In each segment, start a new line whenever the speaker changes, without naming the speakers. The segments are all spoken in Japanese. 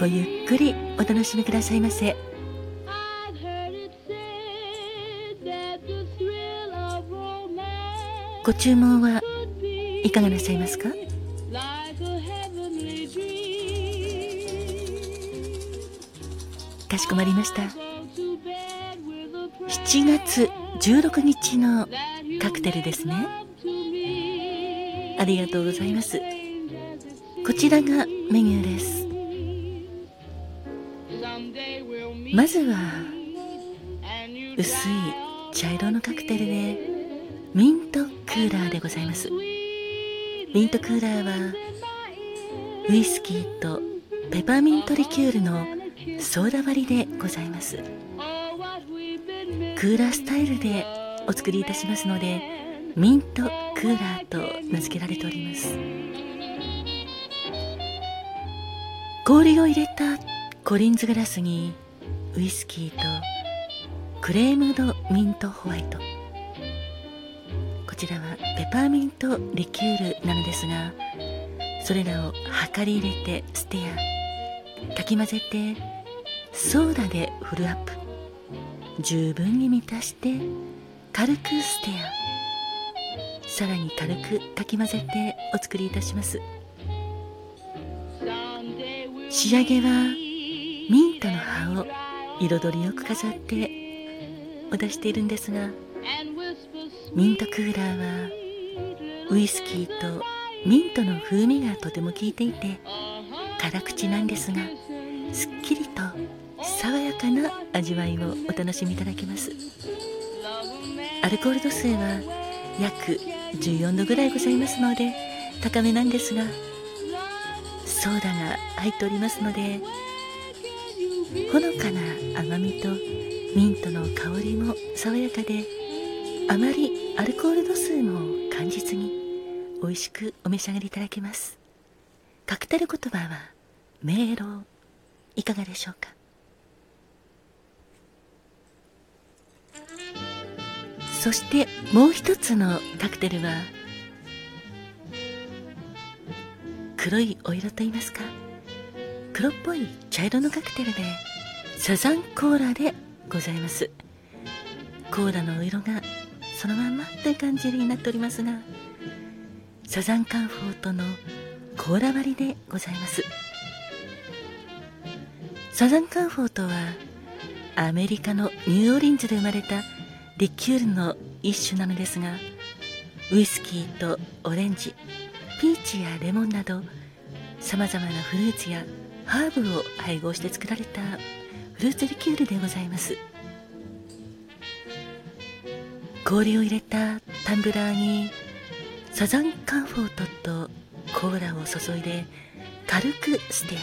ごゆっくりお楽しみくださいませ。ご注文はいかがなさいますか？かしこまりました。7月16日のカクテルですね。ありがとうございます。こちらがメニューですまずは薄い茶色のカクテルでミントクーラーでございます。ミントクーラーはウイスキーとペパーミントリキュールのソーダ割りでございます。クーラースタイルでお作りいたしますのでミントクーラーと名付けられております。氷を入れたコリンズグラスにウイスキーとクレームドミントホワイト。こちらはペパーミントリキュールなのですがそれらを量り入れてステアかき混ぜてソーダでフルアップ。十分に満たして軽くステア。さらに軽くかき混ぜてお作りいたします。仕上げはミントの葉を彩りよく飾ってお出しているんですがミントクーラーはウイスキーとミントの風味がとても効いていて辛口なんですがすっきりと爽やかな味わいをお楽しみいただけます。アルコール度数は約14度ぐらいございますので高めなんですがソーダが入っておりますのでほのかな甘みとミントの香りも爽やかであまりアルコール度数も感じずに美味しくお召し上がりいただけます。カクテル言葉は迷路いかがでしょうか？そしてもう一つのカクテルは黒いお色といいますか。黒っぽい茶色のカクテルでサザンコーラでございます。コーラのお色がそのまんまという感じになっておりますがサザンカンフォートのコーラ割りでございます。サザンカンフォートはアメリカのニューオリンズで生まれたリキュールの一種なのですがウイスキーとオレンジピーチやレモンなどさまざまなフルーツやハーブを配合して作られたフルーツリキュールでございます。氷を入れたタンブラーにサザンカンフォートとコーラを注いで軽くステ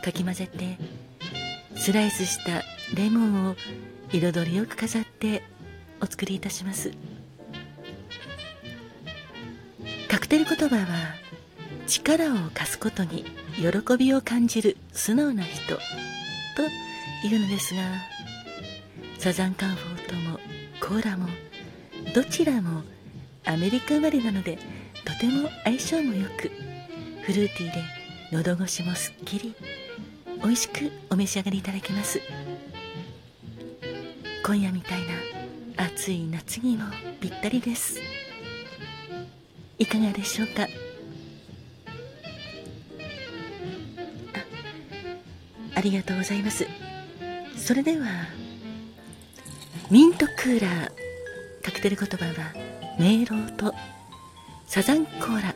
アかき混ぜてスライスしたレモンを彩りよく飾ってお作りいたします。カクテル言葉は力を貸すことに。喜びを感じる素直な人というのですがサザンカンフォートもコーラもどちらもアメリカ生まれなのでとても相性もよくフルーティーで喉越しもすっきり美味しくお召し上がりいただけます。今夜みたいな暑い夏にもぴったりです。いかがでしょうか？りがとうございます。それではミントクーラーカクテル言葉は迷路とサザンコーラ。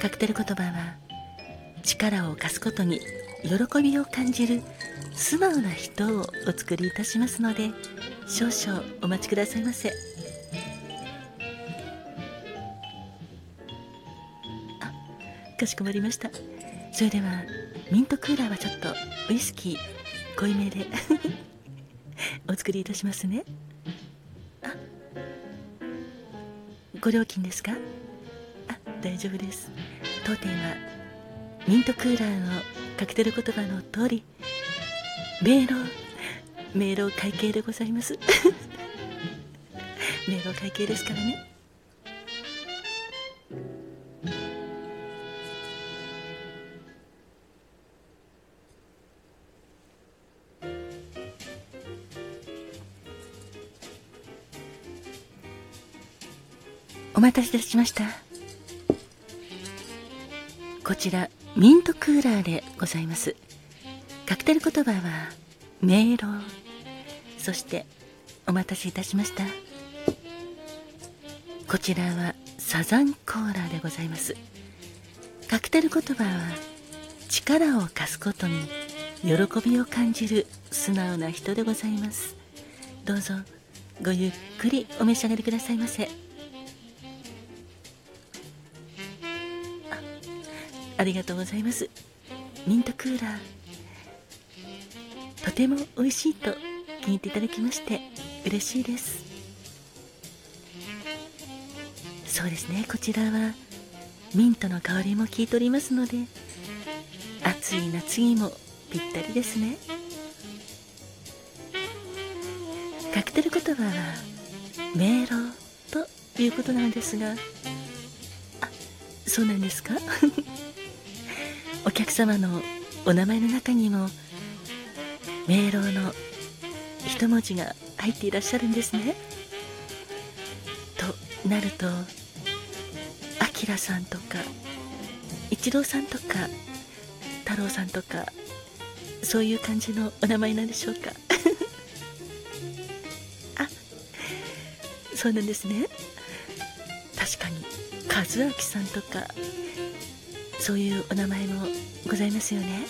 カクテル言葉は力を貸すことに喜びを感じる素直な人をお作りいたしますので少々お待ちくださいませ。あかしこまりました。それではミントクーラーはちょっとウイスキー濃いめで お作りいたしますね。あご料金ですか？あ大丈夫です。当店はミントクーラーのカクテル言葉の通り迷路迷路会計でございます。迷路会計ですからね。お待たせいたしました。こちらミントクーラーでございます。カクテル言葉は迷路そしてお待たせいたしました。こちらはサザンコーラでございます。カクテル言葉は力を貸すことに喜びを感じる素直な人でございます。どうぞごゆっくりお召し上がりくださいませ。ありがとうございます。ミントクーラー。とても美味しいと気に入っていただきまして嬉しいです。そうですね。こちらはミントの香りも効いておりますので暑い夏にもぴったりですね。カクテル言葉は迷路ということなのですがあそうなんですか？お客様のお名前の中にも迷路の一文字が入っていらっしゃるんですね。となるとあきらさんとか一郎さんとか太郎さんとかそういう感じのお名前なんでしょうか。あそうなんですね。確かに和明さんとかそういうお名前もございますよね。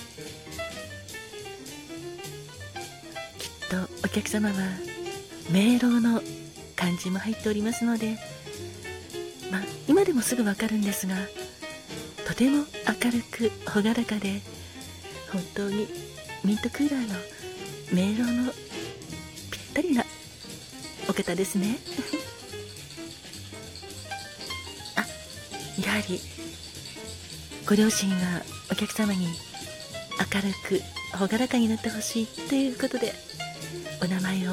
きっとお客様は明朗の漢字も入っておりますのでまあ今でもすぐわかるんですがとても明るく朗らかで本当にミントクーラーの明朗のぴったりなお方ですね。あやはりご両親がお客様に明るく朗らかになってほしいということでお名前を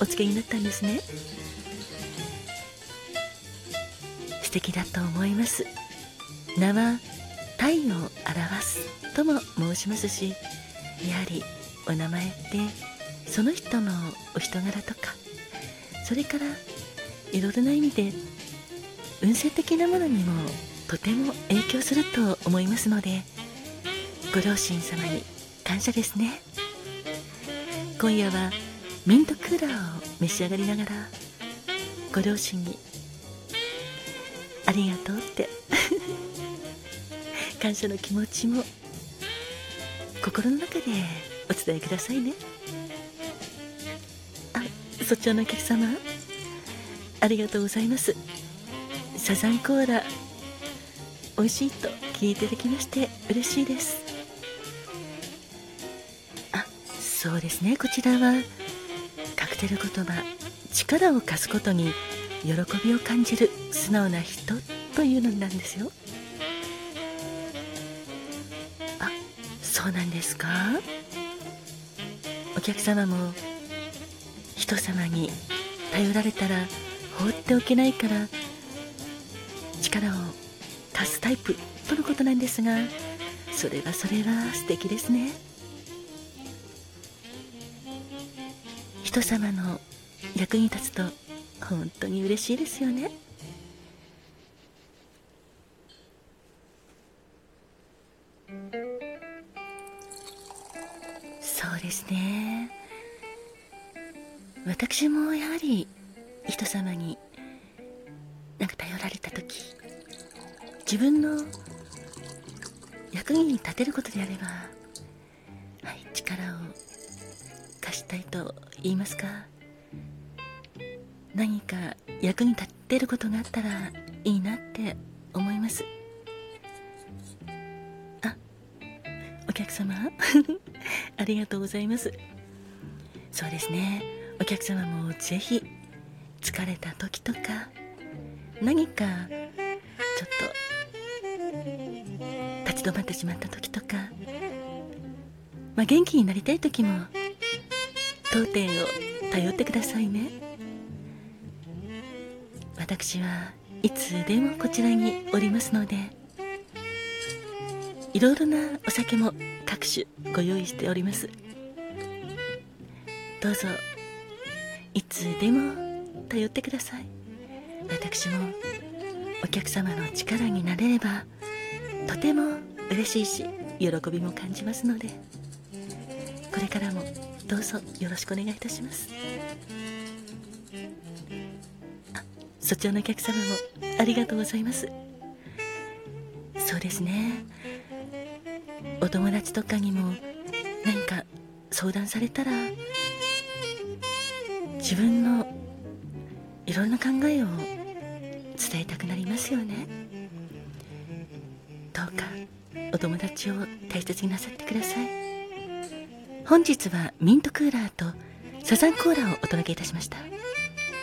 お付けになったんですね。素敵だと思います。名は太陽を表すとも申しますしやはりお名前ってその人のお人柄とかそれからいろいろな意味で運勢的なものにもとても影響すると思いますのでご両親様に感謝ですね。今夜はミントクーラーを召し上がりながらご両親にありがとうって 感謝の気持ちも心の中でお伝えくださいね。あそちらのお客様ありがとうございます。サザンコーラ美味しいと聞いていただきまして嬉しいです。あそうですね。こちらはカクテル言葉力を貸すことに喜びを感じる素直な人というのなんですよ。あそうなんですか？お客様も人様に頼られたら放っておけないから力を貸すタイプとのことなんですがそれはそれは素敵ですね。人様の役に立つと本当に嬉しいですよね。ですね。私もやはり人様になんか頼られた時自分の役に立てることであれば、はい、力を貸したいと言いますか何か役に立てることがあったらいいなって思います。あお客様 ありがとうございます。そうですね。お客様もぜひ疲れた時とか何か止まってしまった時とか、まあ、元気になりたい時も当店を頼ってくださいね。私はいつでもこちらにおりますのでいろいろなお酒も各種ご用意しております。どうぞいつでも頼ってください。私もお客様の力になれればとても嬉しいし喜びも感じますのでこれからもどうぞよろしくお願いいたします。あそちらのお客様もありがとうございます。そうですね。お友達とかにも何か相談されたら自分のいろんな考えを伝えたくなりますよね。お友達を大切になさってください。本日はミントクーラーとサザンコーラをお届けいたしました。